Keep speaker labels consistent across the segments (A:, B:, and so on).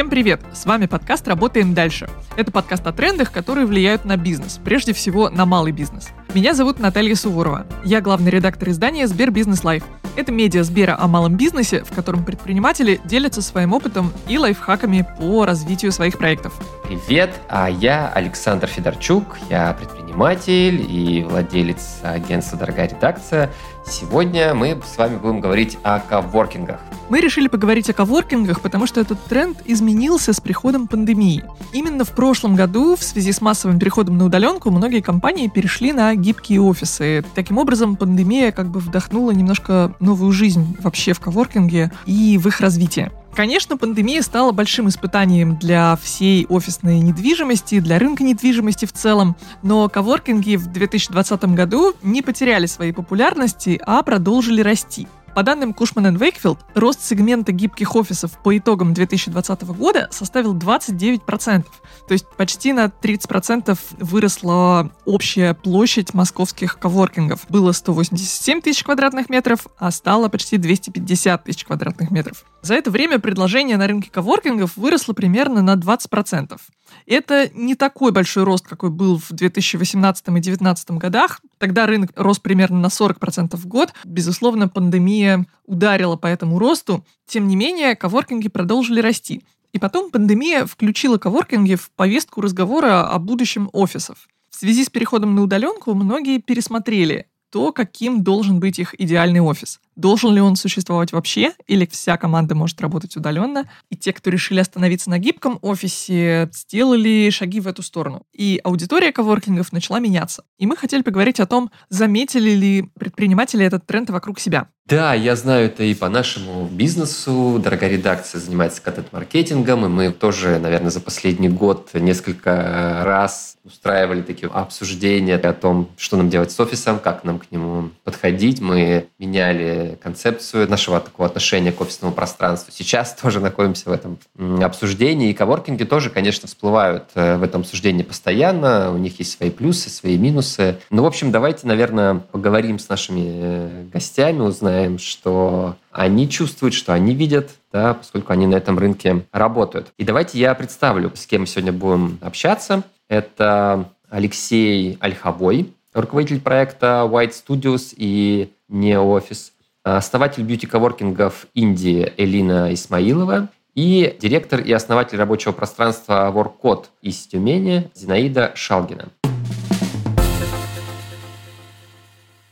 A: Всем привет! С вами подкаст «Работаем дальше». Это подкаст о трендах, которые влияют на бизнес, прежде всего на малый бизнес. Меня зовут Наталья Суворова. Я главный редактор издания «Сбер Бизнес Live». Это медиа Сбера о малом бизнесе, в котором предприниматели делятся своим опытом и лайфхаками по развитию своих проектов.
B: Привет, а я Александр Федорчук, я предприниматель и владелец агентства «Дорогая редакция», Сегодня мы с вами будем говорить о коворкингах.
A: Мы решили поговорить о коворкингах, потому что этот тренд изменился с приходом пандемии. Именно в прошлом году, в связи с массовым переходом на удаленку, многие компании перешли на гибкие офисы. Таким образом, пандемия как бы вдохнула немножко новую жизнь вообще в коворкинге и в их развитии. Конечно, пандемия стала большим испытанием для всей офисной недвижимости, для рынка недвижимости в целом, но коворкинги в 2020 году не потеряли своей популярности, а продолжили расти. По данным Cushman Wakefield, рост сегмента гибких офисов по итогам 2020 года составил 29%. То есть почти на 30% выросла общая площадь московских коворкингов. Было 187 тысяч квадратных метров, а стало почти 250 тысяч квадратных метров. За это время предложение на рынке коворкингов выросло примерно на 20%. Это не такой большой рост, какой был в 2018 и 2019 годах. Тогда рынок рос примерно на 40% в год. Безусловно, пандемия ударила по этому росту. Тем не менее, коворкинги продолжили расти. И потом пандемия включила коворкинги в повестку разговора о будущем офисов. В связи с переходом на удаленку многие пересмотрели то, каким должен быть их идеальный офис. Должен ли он существовать вообще, или вся команда может работать удаленно. И те, кто решили остановиться на гибком офисе, сделали шаги в эту сторону. И аудитория коворкингов начала меняться. И мы хотели поговорить о том, заметили ли предприниматели этот тренд вокруг себя.
B: Да, я знаю это и по нашему бизнесу. Дорогая редакция занимается контент-маркетингом, и мы тоже, наверное, за последний год несколько раз устраивали такие обсуждения о том, что нам делать с офисом, как нам к нему подходить. Мы меняли концепцию нашего такого отношения к офисному пространству. Сейчас тоже находимся в этом обсуждении, и коворкинги тоже, конечно, всплывают э, в этом обсуждении постоянно. У них есть свои плюсы, свои минусы. Ну, в общем, давайте, наверное, поговорим с нашими э, гостями, узнаем, знаем, что они чувствуют, что они видят, да, поскольку они на этом рынке работают. И давайте я представлю, с кем мы сегодня будем общаться. Это Алексей Ольховой, руководитель проекта White Studios и NeoOffice, основатель бьюти-коворкингов Индии Элина Исмаилова и директор и основатель рабочего пространства WorkCode из Тюмени Зинаида Шалгина.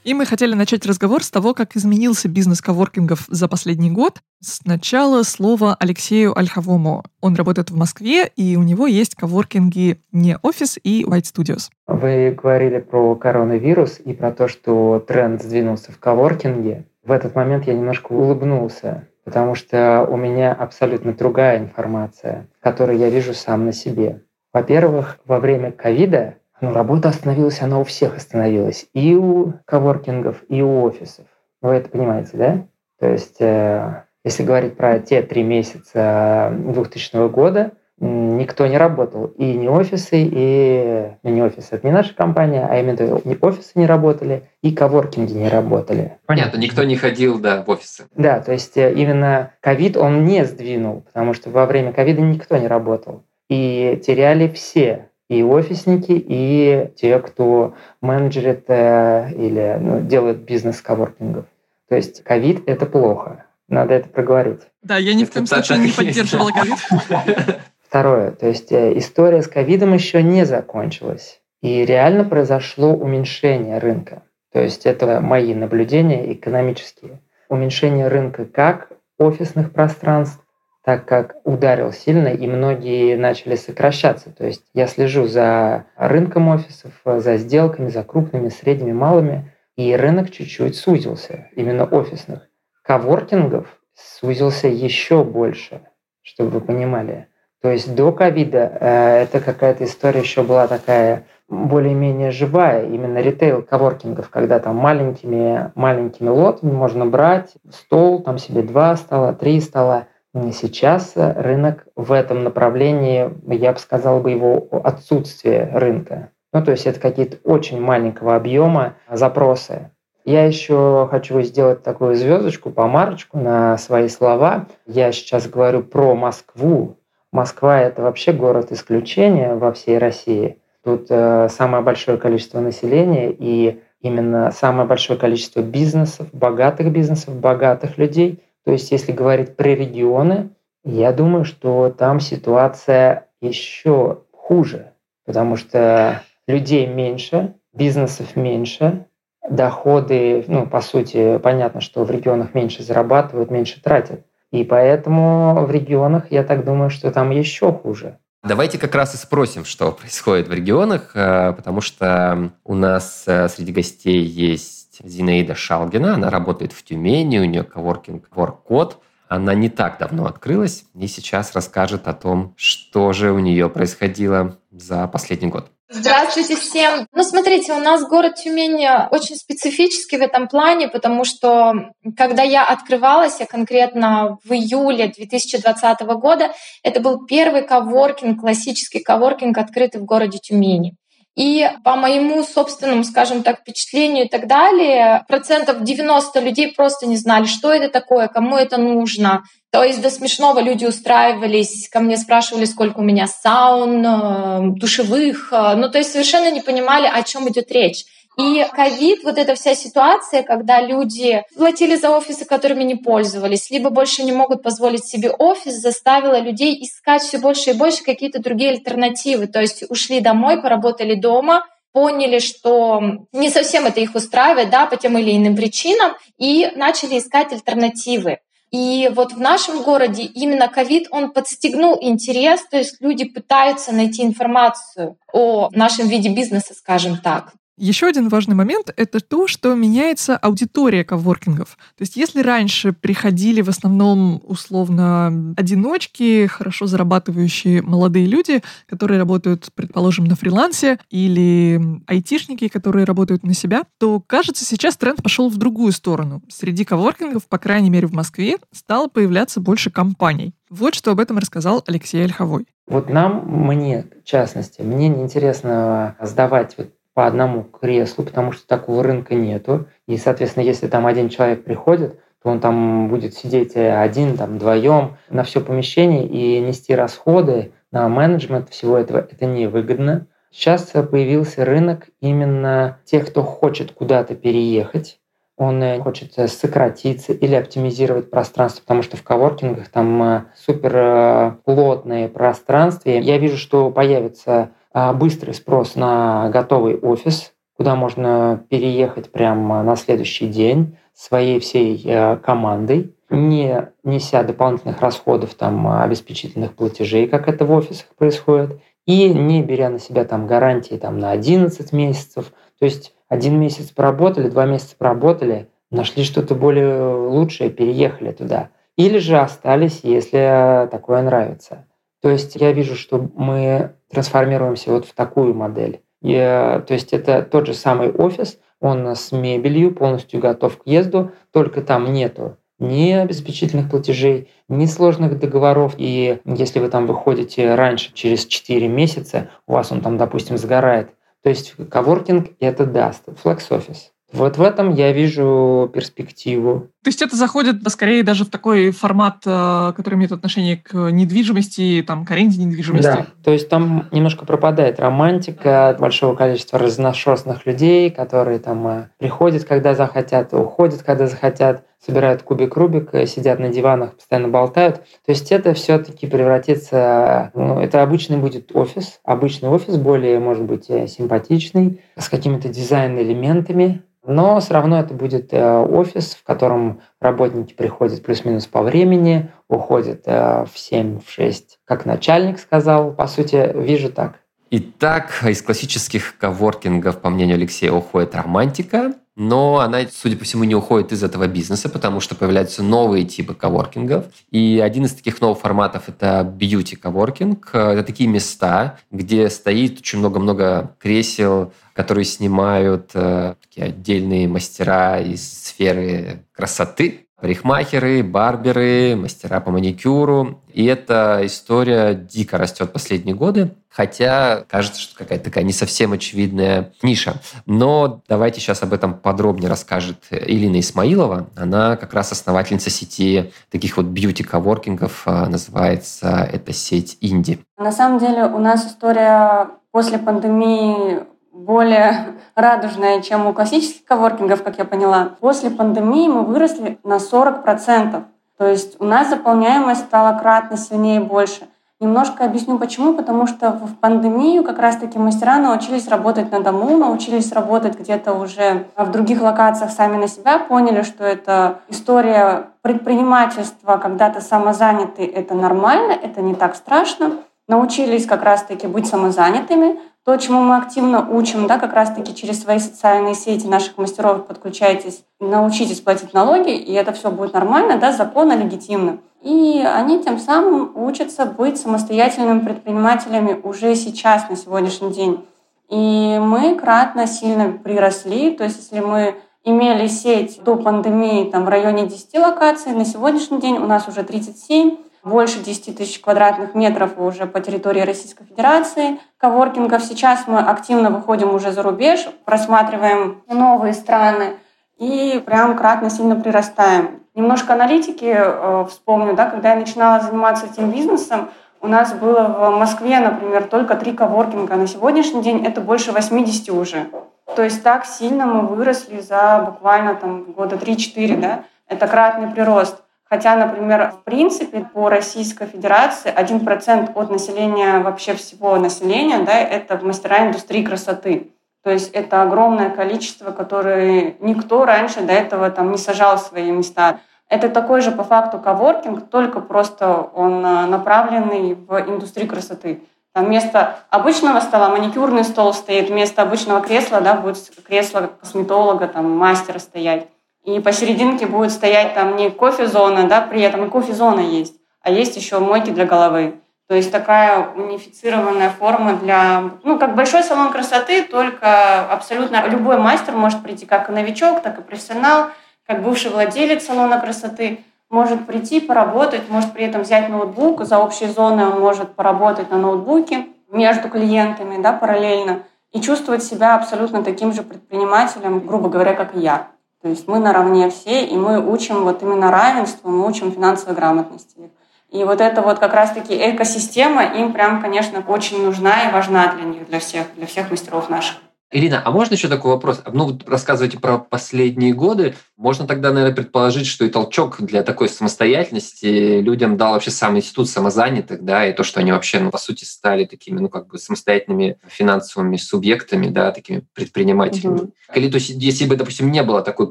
A: И мы хотели начать разговор с того, как изменился бизнес коворкингов за последний год. Сначала слово Алексею Ольховому. Он работает в Москве, и у него есть коворкинги не офис и White Studios.
C: Вы говорили про коронавирус и про то, что тренд сдвинулся в коворкинге. В этот момент я немножко улыбнулся, потому что у меня абсолютно другая информация, которую я вижу сам на себе. Во-первых, во время ковида ну, работа остановилась, она у всех остановилась. И у коворкингов, и у офисов. Вы это понимаете, да? То есть, э, если говорить про те три месяца 2000 года, никто не работал. И не офисы, и... Ну, не офисы, это не наша компания, а именно не офисы не работали, и коворкинги не работали.
B: Понятно, никто не ходил, да, в офисы.
C: Да, то есть э, именно ковид он не сдвинул, потому что во время ковида никто не работал. И теряли все и офисники, и те, кто менеджерит э, или ну, делает бизнес коворкингов. То есть ковид – это плохо. Надо это проговорить.
A: Да, я ни в коем случае не поддерживала ковид.
C: Второе. То есть э, история с ковидом еще не закончилась. И реально произошло уменьшение рынка. То есть это мои наблюдения экономические. Уменьшение рынка как офисных пространств, так как ударил сильно, и многие начали сокращаться. То есть я слежу за рынком офисов, за сделками, за крупными, средними, малыми, и рынок чуть-чуть сузился, именно офисных. Коворкингов сузился еще больше, чтобы вы понимали. То есть до ковида э, это какая-то история еще была такая более-менее живая, именно ритейл коворкингов, когда там маленькими, маленькими лотами можно брать стол, там себе два стола, три стола, Сейчас рынок в этом направлении, я бы сказал бы его отсутствие рынка. Ну, то есть это какие-то очень маленького объема запросы. Я еще хочу сделать такую звездочку, помарочку на свои слова. Я сейчас говорю про Москву, Москва – это вообще город исключения во всей России. Тут э, самое большое количество населения и именно самое большое количество бизнесов, богатых бизнесов, богатых людей. То есть, если говорить про регионы, я думаю, что там ситуация еще хуже, потому что людей меньше, бизнесов меньше, доходы, ну, по сути, понятно, что в регионах меньше зарабатывают, меньше тратят. И поэтому в регионах, я так думаю, что там еще хуже.
B: Давайте как раз и спросим, что происходит в регионах, э, потому что у нас э, среди гостей есть Зинаида Шалгина, она работает в Тюмени, у нее коворкинг WorkCode. Она не так давно открылась и сейчас расскажет о том, что же у нее происходило за последний год.
D: Здравствуйте всем. Ну, смотрите, у нас город Тюмень очень специфический в этом плане, потому что когда я открывалась, я конкретно в июле 2020 года, это был первый коворкинг, классический коворкинг, открытый в городе Тюмени. И по моему собственному, скажем так, впечатлению и так далее, процентов 90 людей просто не знали, что это такое, кому это нужно, то есть до смешного люди устраивались, ко мне спрашивали, сколько у меня саун, э, душевых. Э, ну, то есть совершенно не понимали, о чем идет речь. И ковид, вот эта вся ситуация, когда люди платили за офисы, которыми не пользовались, либо больше не могут позволить себе офис, заставила людей искать все больше и больше какие-то другие альтернативы. То есть ушли домой, поработали дома, поняли, что не совсем это их устраивает, да, по тем или иным причинам, и начали искать альтернативы. И вот в нашем городе именно ковид, он подстегнул интерес, то есть люди пытаются найти информацию о нашем виде бизнеса, скажем так.
A: Еще один важный момент — это то, что меняется аудитория коворкингов. То есть если раньше приходили в основном условно одиночки, хорошо зарабатывающие молодые люди, которые работают, предположим, на фрилансе, или айтишники, которые работают на себя, то, кажется, сейчас тренд пошел в другую сторону. Среди коворкингов, по крайней мере в Москве, стало появляться больше компаний. Вот что об этом рассказал Алексей Ольховой.
C: Вот нам, мне, в частности, мне неинтересно сдавать вот по одному креслу, потому что такого рынка нету. И, соответственно, если там один человек приходит, то он там будет сидеть один, там, вдвоем на все помещение и нести расходы на менеджмент всего этого. Это невыгодно. Сейчас появился рынок именно тех, кто хочет куда-то переехать, он э, хочет сократиться или оптимизировать пространство, потому что в коворкингах там э, супер э, плотные пространства. Я вижу, что появится быстрый спрос на готовый офис, куда можно переехать прямо на следующий день своей всей э, командой, не неся дополнительных расходов, там, обеспечительных платежей, как это в офисах происходит, и не беря на себя там гарантии там, на 11 месяцев. То есть один месяц поработали, два месяца поработали, нашли что-то более лучшее, переехали туда. Или же остались, если такое нравится. То есть я вижу, что мы трансформируемся вот в такую модель. И, то есть это тот же самый офис, он с мебелью, полностью готов к езду, только там нету ни обеспечительных платежей, ни сложных договоров. И если вы там выходите раньше, через 4 месяца, у вас он там, допустим, сгорает. То есть коворкинг это даст, флекс-офис. Вот в этом я вижу перспективу.
A: То есть это заходит скорее даже в такой формат, э, который имеет отношение к недвижимости, там, к аренде недвижимости.
C: Да, то есть там немножко пропадает романтика большого количества разношерстных людей, которые там э, приходят, когда захотят, уходят, когда захотят, собирают кубик Рубик, э, сидят на диванах, постоянно болтают. То есть это все-таки превратится, ну, это обычный будет офис, обычный офис, более, может быть, симпатичный, с какими-то дизайн-элементами, но все равно это будет э, офис, в котором работники приходят плюс-минус по времени, уходят э, в 7, в 6, как начальник сказал. По сути, вижу так.
B: Итак, из классических коворкингов, по мнению Алексея, уходит романтика, но она, судя по всему, не уходит из этого бизнеса, потому что появляются новые типы коворкингов. И один из таких новых форматов – это бьюти-коворкинг. Это такие места, где стоит очень много-много кресел, которые снимают э, такие отдельные мастера из сферы красоты. Парикмахеры, барберы, мастера по маникюру. И эта история дико растет последние годы, хотя кажется, что какая-то такая не совсем очевидная ниша. Но давайте сейчас об этом подробнее расскажет Илина Исмаилова. Она как раз основательница сети таких вот бьюти-коворкингов, а, называется эта сеть Инди.
E: На самом деле у нас история после пандемии более радужная, чем у классических коворкингов, как я поняла. После пандемии мы выросли на 40%. То есть у нас заполняемость стала кратно сильнее и больше. Немножко объясню почему. Потому что в пандемию как раз-таки мастера научились работать на дому, научились работать где-то уже в других локациях сами на себя, поняли, что это история предпринимательства, когда ты самозанятый, это нормально, это не так страшно. Научились как раз-таки быть самозанятыми, то, чему мы активно учим, да, как раз-таки через свои социальные сети наших мастеров подключайтесь, научитесь платить налоги, и это все будет нормально, да, законно, легитимно. И они тем самым учатся быть самостоятельными предпринимателями уже сейчас, на сегодняшний день. И мы кратно сильно приросли, то есть если мы имели сеть до пандемии там, в районе 10 локаций, на сегодняшний день у нас уже 37, больше 10 тысяч квадратных метров уже по территории Российской Федерации коворкингов. Сейчас мы активно выходим уже за рубеж, просматриваем новые страны и прям кратно сильно прирастаем. Немножко аналитики э, вспомню, да, когда я начинала заниматься этим бизнесом, у нас было в Москве, например, только три коворкинга. На сегодняшний день это больше 80 уже. То есть так сильно мы выросли за буквально там года 3-4, да. Это кратный прирост. Хотя, например, в принципе, по Российской Федерации 1% от населения, вообще всего населения, да, это мастера индустрии красоты. То есть это огромное количество, которое никто раньше до этого там не сажал в свои места. Это такой же по факту коворкинг, только просто он а, направленный в индустрию красоты. Там вместо обычного стола маникюрный стол стоит, вместо обычного кресла да, будет кресло косметолога, там, мастера стоять. И посерединке будет стоять там не кофе-зона, да, при этом и кофе-зона есть, а есть еще мойки для головы. То есть такая унифицированная форма для, ну, как большой салон красоты, только абсолютно любой мастер может прийти, как и новичок, так и профессионал, как бывший владелец салона красоты, может прийти, поработать, может при этом взять ноутбук, за общей зоной он может поработать на ноутбуке между клиентами, да, параллельно, и чувствовать себя абсолютно таким же предпринимателем, грубо говоря, как и я. То есть мы наравне все, и мы учим вот именно равенству, мы учим финансовой грамотности. И вот эта вот как раз-таки экосистема им прям, конечно, очень нужна и важна для них, для всех, для всех мастеров наших.
B: Ирина, а можно еще такой вопрос? Ну, рассказывайте про последние годы. Можно тогда, наверное, предположить, что и толчок для такой самостоятельности людям дал вообще сам институт самозанятых, да, и то, что они вообще, ну, по сути, стали такими, ну, как бы самостоятельными финансовыми субъектами, да, такими предпринимателями. Mm-hmm. Или, то есть, если бы, допустим, не было такой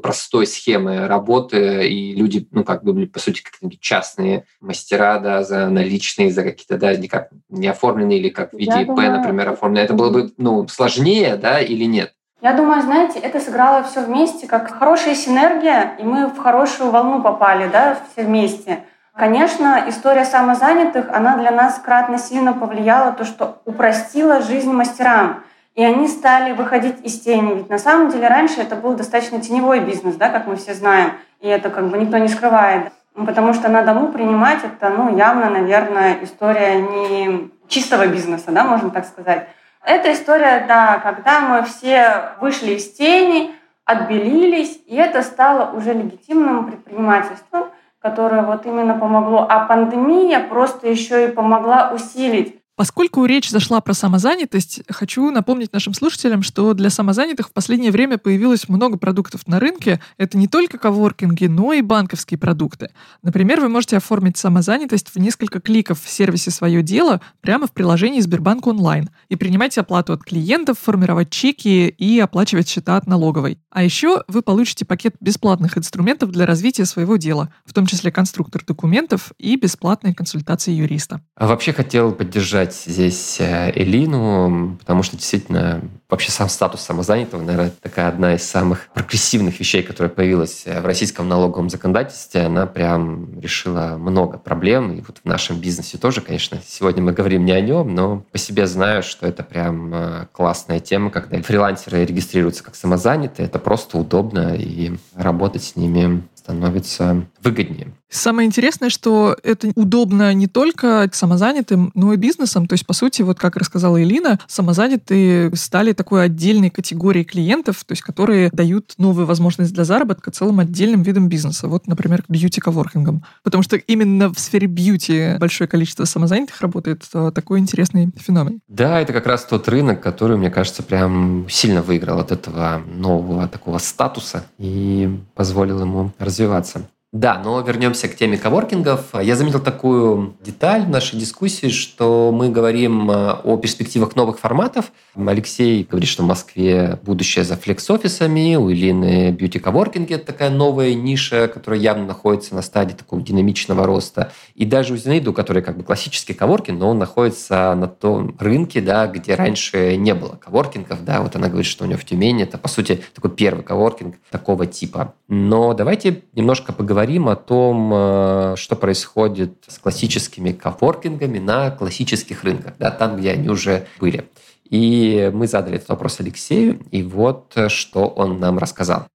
B: простой схемы работы, и люди, ну, как бы, по сути, как частные мастера, да, за наличные, за какие-то, да, никак не оформленные, или как в виде ИП, например, оформленные, это было бы, ну, сложнее, да, или нет?
E: Я думаю, знаете, это сыграло все вместе, как хорошая синергия, и мы в хорошую волну попали, да, все вместе. Конечно, история самозанятых, она для нас кратно сильно повлияла, то, что упростила жизнь мастерам. И они стали выходить из тени. Ведь на самом деле раньше это был достаточно теневой бизнес, да, как мы все знаем. И это как бы никто не скрывает. Потому что на дому принимать это, ну, явно, наверное, история не чистого бизнеса, да, можно так сказать. Это история, да, когда мы все вышли из тени, отбелились, и это стало уже легитимным предпринимательством, которое вот именно помогло. А пандемия просто еще и помогла усилить
A: Поскольку речь зашла про самозанятость, хочу напомнить нашим слушателям, что для самозанятых в последнее время появилось много продуктов на рынке. Это не только коворкинги, но и банковские продукты. Например, вы можете оформить самозанятость в несколько кликов в сервисе «Свое дело» прямо в приложении Сбербанк онлайн и принимать оплату от клиентов, формировать чеки и оплачивать счета от налоговой. А еще вы получите пакет бесплатных инструментов для развития своего дела, в том числе конструктор документов и бесплатные консультации юриста.
B: А вообще хотел поддержать поддержать здесь э, Элину, потому что действительно вообще сам статус самозанятого, наверное, такая одна из самых прогрессивных вещей, которая появилась э, в российском налоговом законодательстве. Она прям решила много проблем. И вот в нашем бизнесе тоже, конечно, сегодня мы говорим не о нем, но по себе знаю, что это прям э, классная тема, когда фрилансеры регистрируются как самозанятые. Это просто удобно, и работать с ними становится выгоднее.
A: Самое интересное, что это удобно не только самозанятым, но и бизнесам. То есть, по сути, вот как рассказала Элина, самозанятые стали такой отдельной категорией клиентов, то есть, которые дают новую возможность для заработка целым отдельным видом бизнеса. Вот, например, бьюти-коворкингом. Потому что именно в сфере бьюти большое количество самозанятых работает. Такой интересный феномен.
B: Да, это как раз тот рынок, который, мне кажется, прям сильно выиграл от этого нового такого статуса и позволил ему развиваться развиваться. Да, но вернемся к теме коворкингов. Я заметил такую деталь в нашей дискуссии, что мы говорим э, о перспективах новых форматов. Алексей говорит, что в Москве будущее за флекс-офисами, у Илины бьюти-коворкинги – это такая новая ниша, которая явно находится на стадии такого динамичного роста. И даже у Зинаиды, у которой как бы классический коворкинг, но он находится на том рынке, да, где раньше не было коворкингов. Да, вот она говорит, что у нее в Тюмени это, по сути, такой первый коворкинг такого типа. Но давайте немножко поговорим поговорим о том, э, что происходит с классическими коворкингами на классических рынках, да, там, где они уже были. И мы задали этот вопрос Алексею, и вот э, что он нам рассказал.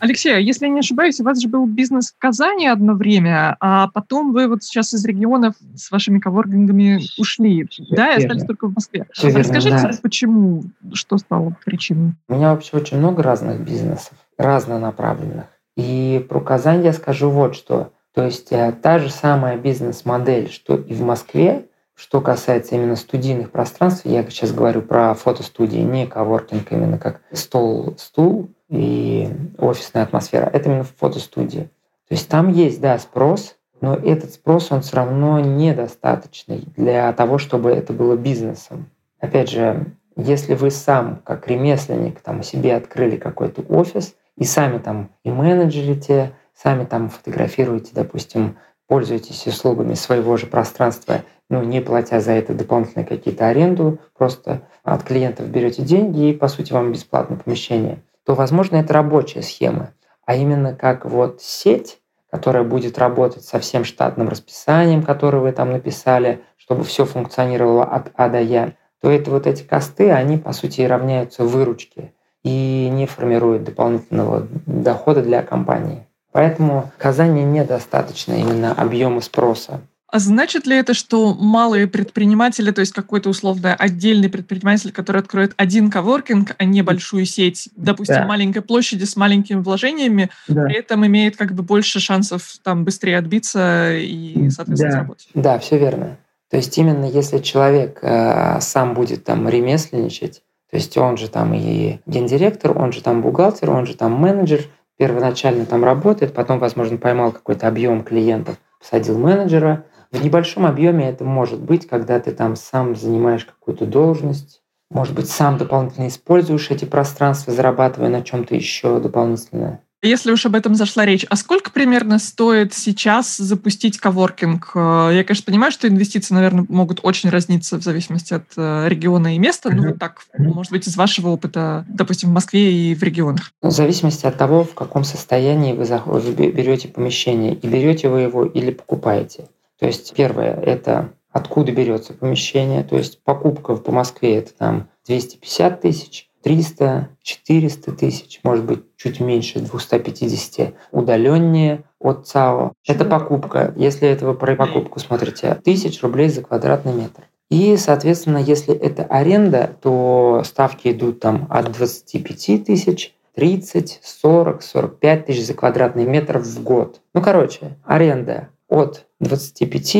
A: Алексей, а если я не ошибаюсь, у вас же был бизнес в Казани одно время, а потом вы вот сейчас из регионов с вашими коворкингами ушли, да, и остались только в Москве. Все а Расскажите, да. почему, что стало причиной?
C: У меня вообще очень много разных бизнесов, разнонаправленных. И про Казань я скажу вот что. То есть э, та же самая бизнес-модель, что и в Москве, что касается именно студийных пространств, я сейчас говорю про фотостудии, не коворкинг именно как стол-стул, и офисная атмосфера. Это именно в фотостудии. То есть там есть, да, спрос, но этот спрос, он все равно недостаточный для того, чтобы это было бизнесом. Опять же, если вы сам, как ремесленник, там себе открыли какой-то офис, и сами там и менеджерите, сами там фотографируете, допустим, пользуетесь услугами своего же пространства, ну, не платя за это дополнительные какие-то аренду, просто от клиентов берете деньги и, по сути, вам бесплатное помещение – то, возможно, это рабочая схема. А именно как вот сеть, которая будет работать со всем штатным расписанием, которое вы там написали, чтобы все функционировало от А до Я, то это вот эти косты, они, по сути, равняются выручке и не формируют дополнительного дохода для компании. Поэтому в Казани недостаточно именно объема спроса.
A: А значит ли это, что малые предприниматели, то есть какой-то условно отдельный предприниматель, который откроет один коворкинг, а не большую сеть, допустим, да. маленькой площади с маленькими вложениями, да. при этом имеет как бы больше шансов там быстрее отбиться и, соответственно,
C: да.
A: заработать?
C: Да, все верно. То есть именно если человек э, сам будет там ремесленничать, то есть он же там и гендиректор, он же там бухгалтер, он же там менеджер, первоначально там работает, потом, возможно, поймал какой-то объем клиентов, посадил менеджера, в небольшом объеме это может быть, когда ты там сам занимаешь какую-то должность, может быть, сам дополнительно используешь эти пространства, зарабатывая на чем-то еще дополнительно.
A: Если уж об этом зашла речь, а сколько примерно стоит сейчас запустить коворкинг? Э, я, конечно, понимаю, что инвестиции, наверное, могут очень разниться в зависимости от э, региона и места. Mm-hmm. Ну, вот так, может быть, из вашего опыта, допустим, в Москве и в регионах.
C: В зависимости от того, в каком состоянии вы, вы берете помещение, и берете вы его или покупаете. То есть первое – это откуда берется помещение. То есть покупка по Москве – это там 250 тысяч, 300, 400 тысяч, может быть, чуть меньше 250, удаленнее от ЦАО. Это покупка. Если это вы про покупку смотрите, тысяч рублей за квадратный метр. И, соответственно, если это аренда, то ставки идут там от 25 тысяч 30, 40, 45 тысяч за квадратный метр в год. Ну, короче, аренда от 25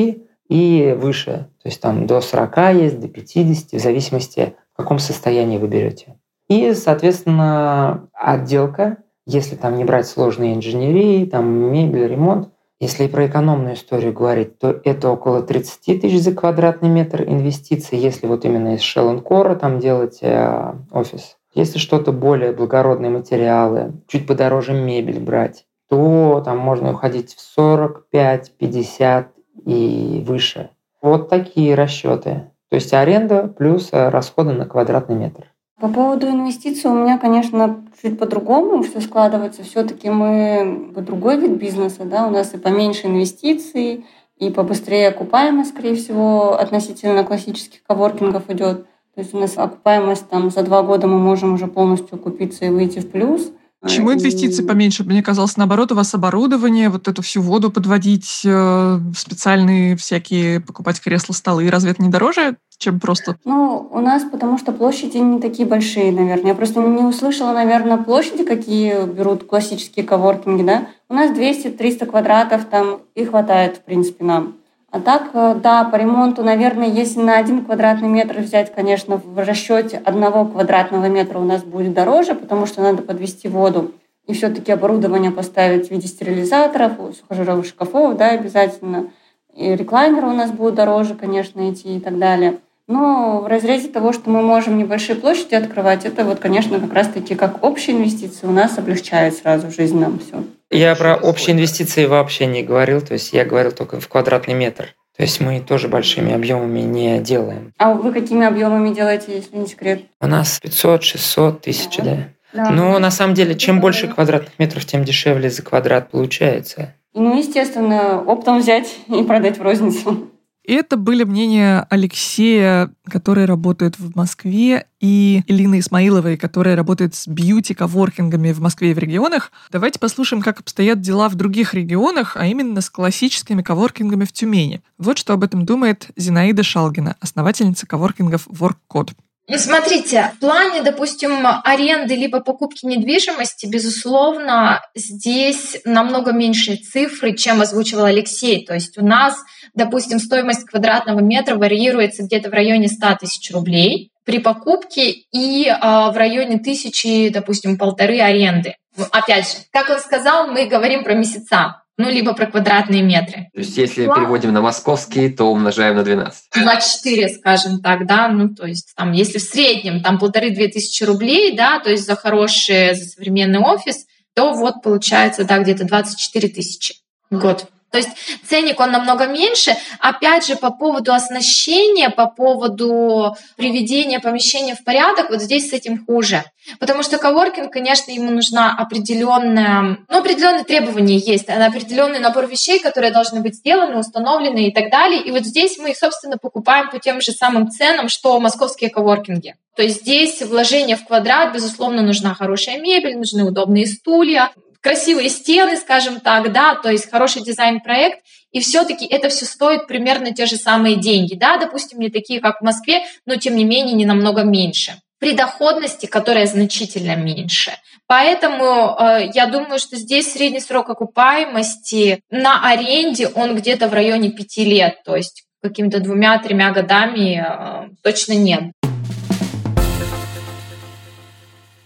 C: и выше. То есть там до 40 есть, до 50, в зависимости, в каком состоянии вы берете. И, соответственно, отделка, если там не брать сложные инженерии, там мебель, ремонт, если про экономную историю говорить, то это около 30 тысяч за квадратный метр инвестиций, если вот именно из Core там делать э, офис. Если что-то более благородные материалы, чуть подороже мебель брать, то там можно уходить в 45, 50 и выше. Вот такие расчеты. То есть аренда плюс э, расходы на квадратный метр.
E: По поводу инвестиций у меня, конечно, чуть по-другому все складывается. Все-таки мы другой вид бизнеса, да, у нас и поменьше инвестиций, и побыстрее окупаемость, скорее всего, относительно классических коворкингов идет. То есть у нас окупаемость там за два года мы можем уже полностью купиться и выйти в плюс.
A: Почему инвестиции поменьше? Мне казалось, наоборот, у вас оборудование, вот эту всю воду подводить, э, специальные всякие покупать кресла, столы. Разве это не дороже, чем просто?
E: Ну, у нас потому что площади не такие большие, наверное. Я просто не услышала, наверное, площади, какие берут классические коворкинги, да. У нас 200-300 квадратов, там и хватает, в принципе, нам. А так, э, да, по ремонту, наверное, если на один квадратный метр взять, конечно, в расчете одного квадратного метра у нас будет дороже, потому что надо подвести воду и все-таки оборудование поставить в виде стерилизаторов, сухожировых шкафов, да, обязательно. И реклайнеры у нас будут дороже, конечно, идти и так далее. Но в разрезе того, что мы можем небольшие площади открывать, это вот, конечно, как раз-таки как общие инвестиции у нас облегчает сразу жизнь нам все.
C: Я про общие инвестиции вообще не говорил, то есть я говорил только в квадратный метр. То есть мы тоже большими объемами не делаем.
E: А вы какими объемами делаете, если не секрет?
C: У нас 500, 600, тысяч, да. да. Да. Но на самом деле, чем больше квадратных метров, тем дешевле за квадрат получается.
E: Ну, естественно, оптом взять и продать в розницу.
A: Это были мнения Алексея, который работает в Москве, и Элины Исмаиловой, которая работает с бьюти-коворкингами в Москве и в регионах. Давайте послушаем, как обстоят дела в других регионах, а именно с классическими коворкингами в Тюмени. Вот что об этом думает Зинаида Шалгина, основательница коворкингов WorkCode.
D: Ну, смотрите, в плане, допустим, аренды либо покупки недвижимости, безусловно, здесь намного меньшие цифры, чем озвучивал Алексей. То есть у нас, допустим, стоимость квадратного метра варьируется где-то в районе 100 тысяч рублей при покупке и э, в районе тысячи, допустим, полторы аренды. Опять же, как он сказал, мы говорим про месяца ну, либо про квадратные метры.
B: То есть, если Ладно. переводим на московский, то умножаем на 12.
D: 24, скажем так, да, ну, то есть, там, если в среднем, там, полторы-две тысячи рублей, да, то есть, за хороший, за современный офис, то вот получается, да, где-то 24 тысячи в год. То есть ценник он намного меньше. Опять же, по поводу оснащения, по поводу приведения помещения в порядок, вот здесь с этим хуже. Потому что коворкинг, конечно, ему нужна определенная, ну, определенные требования есть, определенный набор вещей, которые должны быть сделаны, установлены и так далее. И вот здесь мы их, собственно, покупаем по тем же самым ценам, что московские коворкинги. То есть здесь вложение в квадрат, безусловно, нужна хорошая мебель, нужны удобные стулья, красивые стены, скажем так, да, то есть хороший дизайн-проект, и все-таки это все стоит примерно те же самые деньги, да, допустим, не такие, как в Москве, но тем не менее не намного меньше. При доходности, которая значительно меньше. Поэтому э, я думаю, что здесь средний срок окупаемости на аренде он где-то в районе пяти лет, то есть какими-то двумя-тремя годами э, точно нет.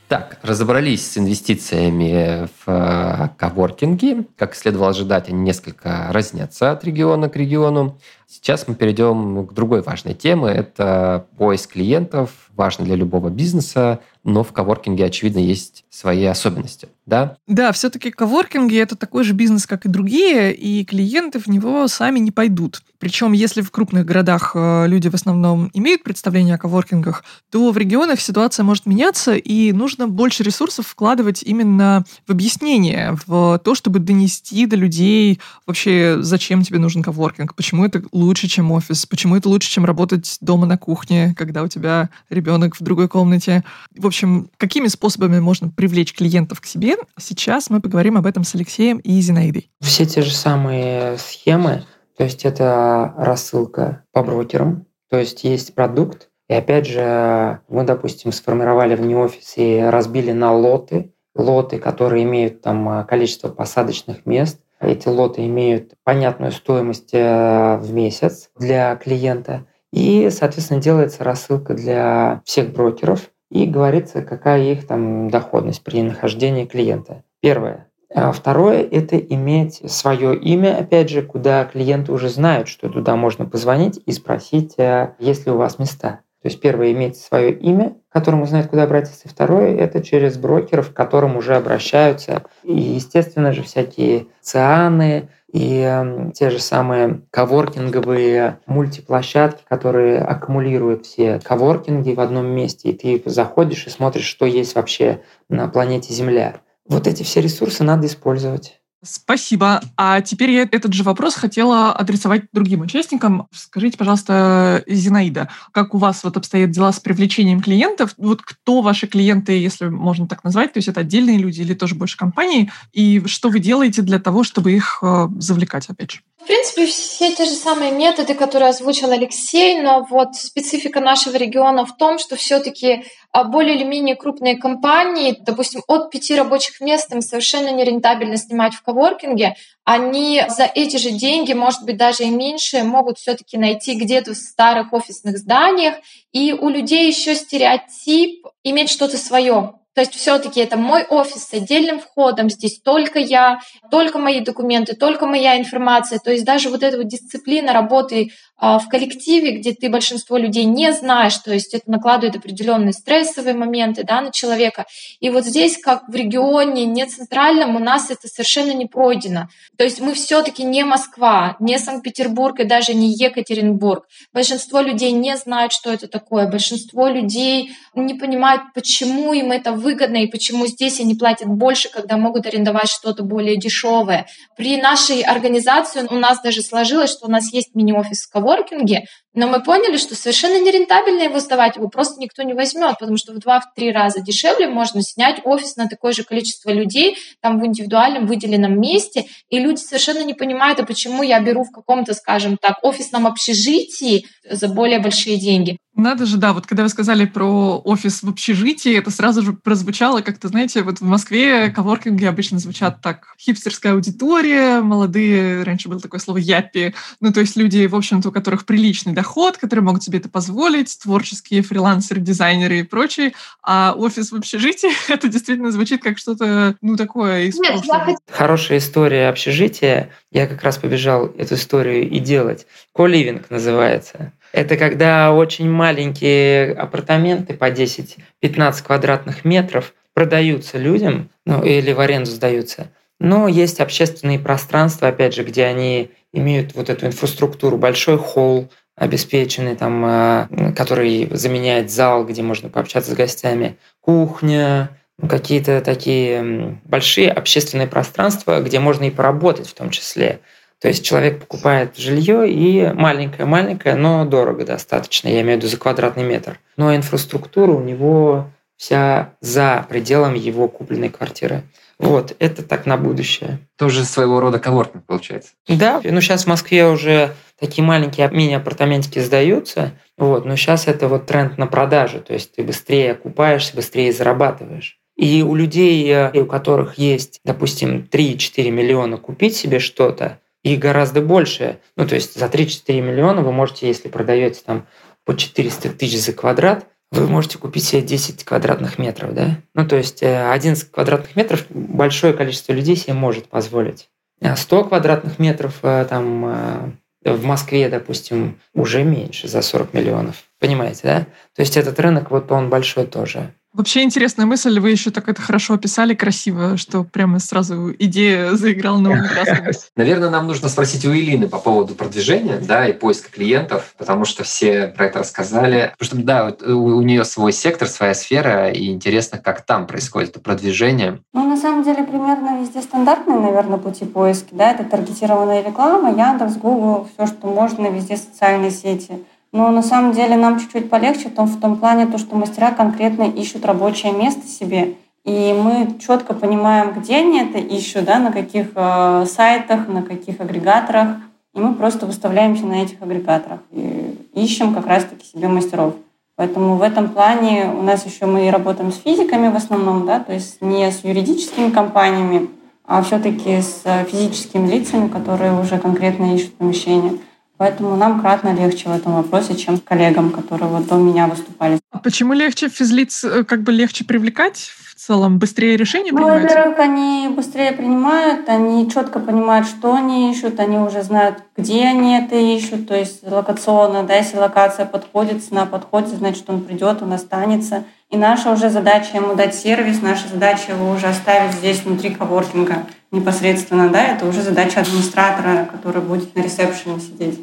B: Так, разобрались с инвестициями в э, коворкинги. Как следовало ожидать, они несколько разнятся от региона к региону. Сейчас мы перейдем к другой важной теме. Это поиск клиентов, важно для любого бизнеса, но в коворкинге, очевидно, есть свои особенности, да?
A: Да, все-таки коворкинги – это такой же бизнес, как и другие, и клиенты в него сами не пойдут. Причем, если в крупных городах э, люди в основном имеют представление о коворкингах, то в регионах ситуация может меняться, и нужно больше ресурсов вкладывать именно в объяснение, в то, чтобы донести до людей вообще, зачем тебе нужен коворкинг, почему это лучше, чем офис, почему это лучше, чем работать дома на кухне, когда у тебя ребенок в другой комнате. В общем, какими способами можно привлечь клиентов к себе? Сейчас мы поговорим об этом с Алексеем и Зинаидой.
C: Все те же самые схемы, то есть это рассылка по брокерам, то есть есть продукт, и опять же, мы, допустим, сформировали в офисе, разбили на лоты, лоты, которые имеют там количество посадочных мест, эти лоты имеют понятную стоимость э, в месяц для клиента. И, соответственно, делается рассылка для всех брокеров и говорится, какая их там доходность при нахождении клиента. Первое. А второе – это иметь свое имя, опять же, куда клиенты уже знают, что туда можно позвонить и спросить, э, есть ли у вас места. То есть первое – иметь свое имя, которому знают, куда обратиться. Второе – это через брокеров, к которым уже обращаются. И, естественно же, всякие цианы и э, те же самые коворкинговые мультиплощадки, которые аккумулируют все коворкинги в одном месте, и ты заходишь и смотришь, что есть вообще на планете Земля. Вот эти все ресурсы надо использовать.
A: Спасибо. А теперь я этот же вопрос хотела адресовать другим участникам. Скажите, пожалуйста, Зинаида, как у вас вот обстоят дела с привлечением клиентов? Вот кто ваши клиенты, если можно так назвать? То есть это отдельные люди или тоже больше компании? И что вы делаете для того, чтобы их э, завлекать, опять же?
D: В принципе, все те же самые методы, которые озвучил Алексей, но вот специфика нашего региона в том, что все-таки а, более или менее крупные компании, допустим, от пяти рабочих мест им совершенно нерентабельно снимать в коворкинге, они за эти же деньги, может быть, даже и меньше, могут все-таки найти где-то в старых офисных зданиях. И у людей еще стереотип иметь что-то свое. То есть все-таки это мой офис с отдельным входом, здесь только я, только мои документы, только моя информация. То есть даже вот эта вот дисциплина работы а, в коллективе, где ты большинство людей не знаешь, то есть это накладывает определенные стрессовые моменты да, на человека. И вот здесь, как в регионе, не центральном, у нас это совершенно не пройдено. То есть мы все-таки не Москва, не Санкт-Петербург и даже не Екатеринбург. Большинство людей не знают, что это такое. Большинство людей не понимают, почему им это выгодно и почему здесь они платят больше, когда могут арендовать что-то более дешевое. При нашей организации у нас даже сложилось, что у нас есть мини-офис в коворкинге, но мы поняли, что совершенно нерентабельно его сдавать, его просто никто не возьмет, потому что в два-три раза дешевле можно снять офис на такое же количество людей, там в индивидуальном выделенном месте, и люди совершенно не понимают, а почему я беру в каком-то, скажем так, офисном общежитии за более большие деньги.
A: Надо же, да, вот когда вы сказали про офис в общежитии, это сразу же прозвучало как-то, знаете, вот в Москве коворкинги обычно звучат так. Хипстерская аудитория, молодые, раньше было такое слово япи, ну то есть люди, в общем-то, у которых приличный доход, которые могут себе это позволить, творческие фрилансеры, дизайнеры и прочие, а офис в общежитии, это действительно звучит как что-то, ну такое из Нет, прошлого. Я...
C: Хорошая история общежития, я как раз побежал эту историю и делать. Коливинг называется. Это когда очень маленькие апартаменты по 10-15 квадратных метров продаются людям, ну или в аренду сдаются. Но есть общественные пространства, опять же, где они имеют вот эту инфраструктуру, большой холл, обеспеченный, там, э, который заменяет зал, где можно пообщаться с гостями, кухня, ну, какие-то такие большие общественные пространства, где можно и поработать в том числе. То есть человек покупает жилье и маленькое-маленькое, но дорого достаточно, я имею в виду за квадратный метр. Но инфраструктура у него вся за пределами его купленной квартиры. Вот, это так на будущее.
B: Тоже своего рода коворкинг получается.
C: Да, ну сейчас в Москве уже такие маленькие мини-апартаментики сдаются, вот, но сейчас это вот тренд на продажу, то есть ты быстрее окупаешься, быстрее зарабатываешь. И у людей, э, у которых есть, допустим, 3-4 миллиона купить себе что-то, и гораздо больше. Ну, то есть за 3-4 миллиона вы можете, если продаете там по 400 тысяч за квадрат, вы можете купить себе 10 квадратных метров, да? Ну, то есть 11 э, квадратных метров большое количество людей себе может позволить. 100 а квадратных метров э, там в Москве, допустим, уже меньше, за 40 миллионов. Понимаете, да? То есть этот рынок, вот он большой тоже.
A: Вообще интересная мысль, вы еще так это хорошо описали, красиво, что прямо сразу идея заиграла новыми красками.
B: Наверное, нам нужно спросить у Илины по поводу продвижения да, и поиска клиентов, потому что все про это рассказали. Потому что, да, у, у нее свой сектор, своя сфера, и интересно, как там происходит это продвижение.
E: Ну, на самом деле, примерно везде стандартные, наверное, пути поиски. Да? Это таргетированная реклама, Яндекс, Google, все, что можно, везде социальные сети – но на самом деле нам чуть-чуть полегче в том, в том плане, то, что мастера конкретно ищут рабочее место себе. И мы четко понимаем, где они это ищут, да, на каких э, сайтах, на каких агрегаторах. И мы просто выставляемся на этих агрегаторах и ищем как раз-таки себе мастеров. Поэтому в этом плане у нас еще мы работаем с физиками в основном, да, то есть не с юридическими компаниями, а все-таки с физическими лицами, которые уже конкретно ищут помещение. Поэтому нам кратно легче в этом вопросе, чем коллегам, которые вот до меня выступали.
A: А почему легче физлиц, э, как бы легче привлекать в целом? Быстрее решения ну,
E: принимают? во-первых, они быстрее принимают, они четко понимают, что они ищут, они уже знают, где они это ищут, то есть локационно, да, если локация подходит, цена подходит, значит, он придет, он останется. И наша уже задача ему дать сервис, наша задача его уже оставить здесь внутри коворкинга непосредственно, да, это уже задача администратора, который будет на ресепшене сидеть.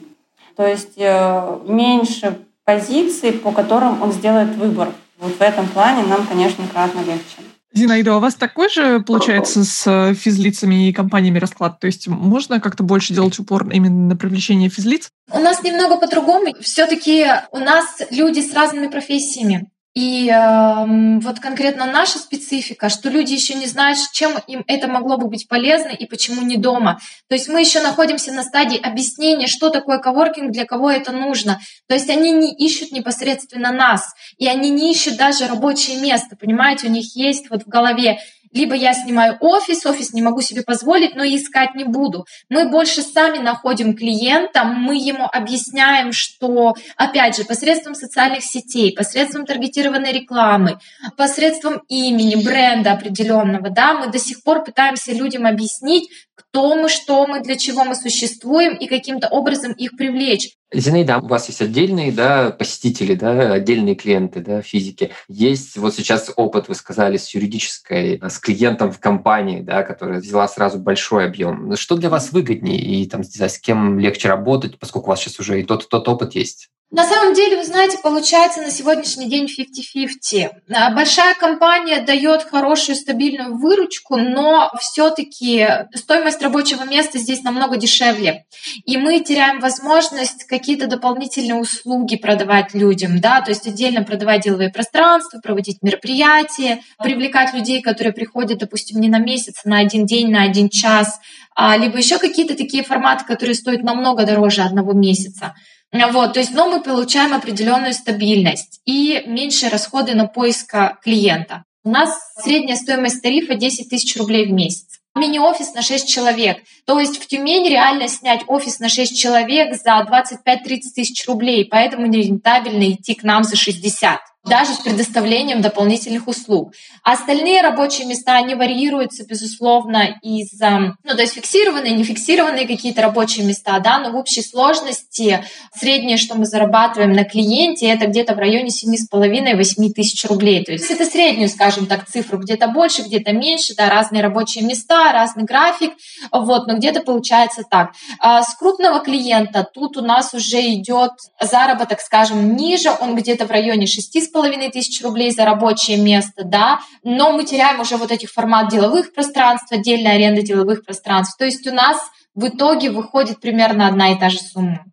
E: То есть э, меньше позиций, по которым он сделает выбор. Вот в этом плане нам, конечно, кратно легче.
A: Зинаида, а у вас такой же, получается, с э, физлицами и компаниями расклад? То есть можно как-то больше делать упор именно на привлечение физлиц?
D: У нас немного по-другому. Все-таки у нас люди с разными профессиями. И э, вот конкретно наша специфика, что люди еще не знают, чем им это могло бы быть полезно и почему не дома. То есть мы еще находимся на стадии объяснения, что такое коворкинг, для кого это нужно. То есть они не ищут непосредственно нас, и они не ищут даже рабочее место, понимаете, у них есть вот в голове либо я снимаю офис, офис не могу себе позволить, но искать не буду. Мы больше сами находим клиента, мы ему объясняем, что, опять же, посредством социальных сетей, посредством таргетированной рекламы, посредством имени, бренда определенного, да, мы до сих пор пытаемся людям объяснить, кто мы, что мы, для чего мы существуем и каким-то образом их привлечь.
B: Зинаида, у вас есть отдельные да, посетители, да, отдельные клиенты да, физики. Есть вот сейчас опыт, вы сказали, с юридической, с клиентом в компании, да, которая взяла сразу большой объем. Что для вас выгоднее и там, с кем легче работать, поскольку у вас сейчас уже и тот, и тот опыт есть?
D: На самом деле, вы знаете, получается на сегодняшний день 50-50. А, большая компания дает хорошую стабильную выручку, но все-таки стоимость рабочего места здесь намного дешевле. И мы теряем возможность какие-то дополнительные услуги продавать людям, да, то есть отдельно продавать деловые пространства, проводить мероприятия, привлекать людей, которые приходят, допустим, не на месяц, а на один день, на один час, а, либо еще какие-то такие форматы, которые стоят намного дороже одного месяца. Вот, то есть, но мы получаем определенную стабильность и меньшие расходы на поиск клиента. У нас средняя стоимость тарифа 10 тысяч рублей в месяц. Мини-офис на 6 человек. То есть в Тюмени реально снять офис на 6 человек за 25-30 тысяч рублей, поэтому нерентабельно идти к нам за 60 даже с предоставлением дополнительных услуг. А остальные рабочие места, они варьируются, безусловно, из, ну, то есть фиксированные, нефиксированные какие-то рабочие места, да, но в общей сложности среднее, что мы зарабатываем на клиенте, это где-то в районе 7,5-8 тысяч рублей. То есть это среднюю, скажем так, цифру, где-то больше, где-то меньше, да, разные рабочие места, разный график, вот, но где-то получается так. А с крупного клиента тут у нас уже идет заработок, скажем, ниже, он где-то в районе 6 половиной тысяч рублей за рабочее место, да, но мы теряем уже вот этих формат деловых пространств, отдельная аренда деловых пространств. То есть у нас в итоге выходит примерно одна и та же сумма.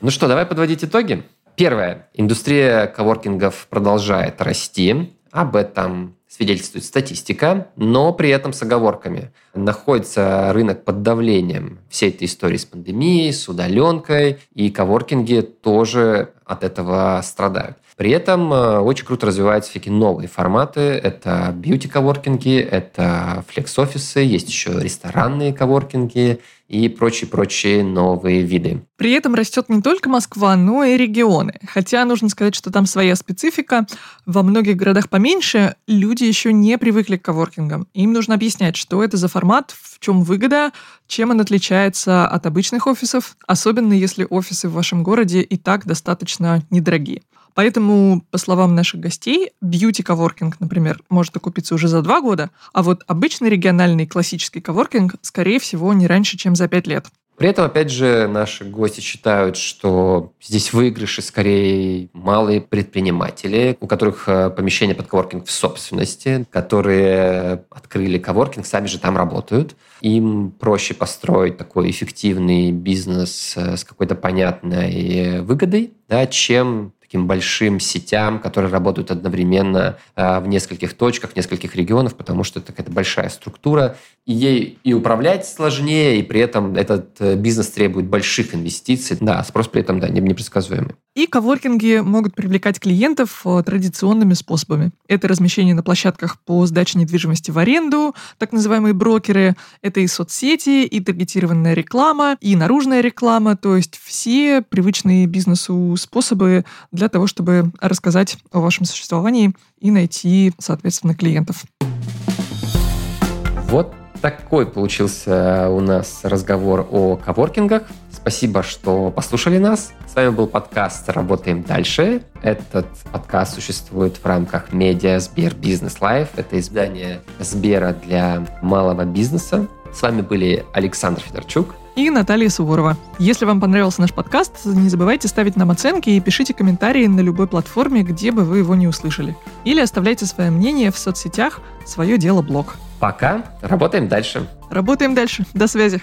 B: Ну что, давай подводить итоги. Первое. Индустрия коворкингов продолжает расти. Об этом свидетельствует статистика, но при этом с оговорками. Находится рынок под давлением всей этой истории с пандемией, с удаленкой, и коворкинги тоже от этого страдают. При этом э, очень круто развиваются всякие новые форматы. Это бьюти-коворкинги, это флекс-офисы, есть еще ресторанные коворкинги и прочие-прочие новые виды.
A: При этом растет не только Москва, но и регионы. Хотя нужно сказать, что там своя специфика. Во многих городах поменьше люди еще не привыкли к коворкингам. Им нужно объяснять, что это за формат, в чем выгода, чем он отличается от обычных офисов, особенно если офисы в вашем городе и так достаточно недорогие. Поэтому, по словам наших гостей, бьюти-коворкинг, например, может окупиться уже за два года, а вот обычный региональный классический коворкинг, скорее всего, не раньше, чем за пять лет.
B: При этом, опять же, наши гости считают, что здесь выигрыши скорее малые предприниматели, у которых э, помещение под коворкинг в собственности, которые открыли коворкинг, сами же там работают. Им проще построить такой эффективный бизнес э, с какой-то понятной выгодой, да, чем таким большим сетям, которые работают одновременно э, в нескольких точках, в нескольких регионах, потому что это какая-то большая структура, и ей и управлять сложнее, и при этом этот э, бизнес требует больших инвестиций. Да, спрос при этом да, непредсказуемый.
A: И коворкинги могут привлекать клиентов э, традиционными способами. Это размещение на площадках по сдаче недвижимости в аренду, так называемые брокеры, это и соцсети, и таргетированная реклама, и наружная реклама, то есть все привычные бизнесу способы для того, чтобы рассказать о вашем существовании и найти, соответственно, клиентов.
B: Вот такой получился у нас разговор о коворкингах. Спасибо, что послушали нас. С вами был подкаст «Работаем дальше». Этот подкаст существует в рамках медиа Сбер Бизнес Live. Это издание Сбера для малого бизнеса. С вами были Александр Федорчук
A: и Наталья Суворова. Если вам понравился наш подкаст, не забывайте ставить нам оценки и пишите комментарии на любой платформе, где бы вы его не услышали. Или оставляйте свое мнение в соцсетях «Свое дело блог».
B: Пока. Работаем дальше.
A: Работаем дальше. До связи.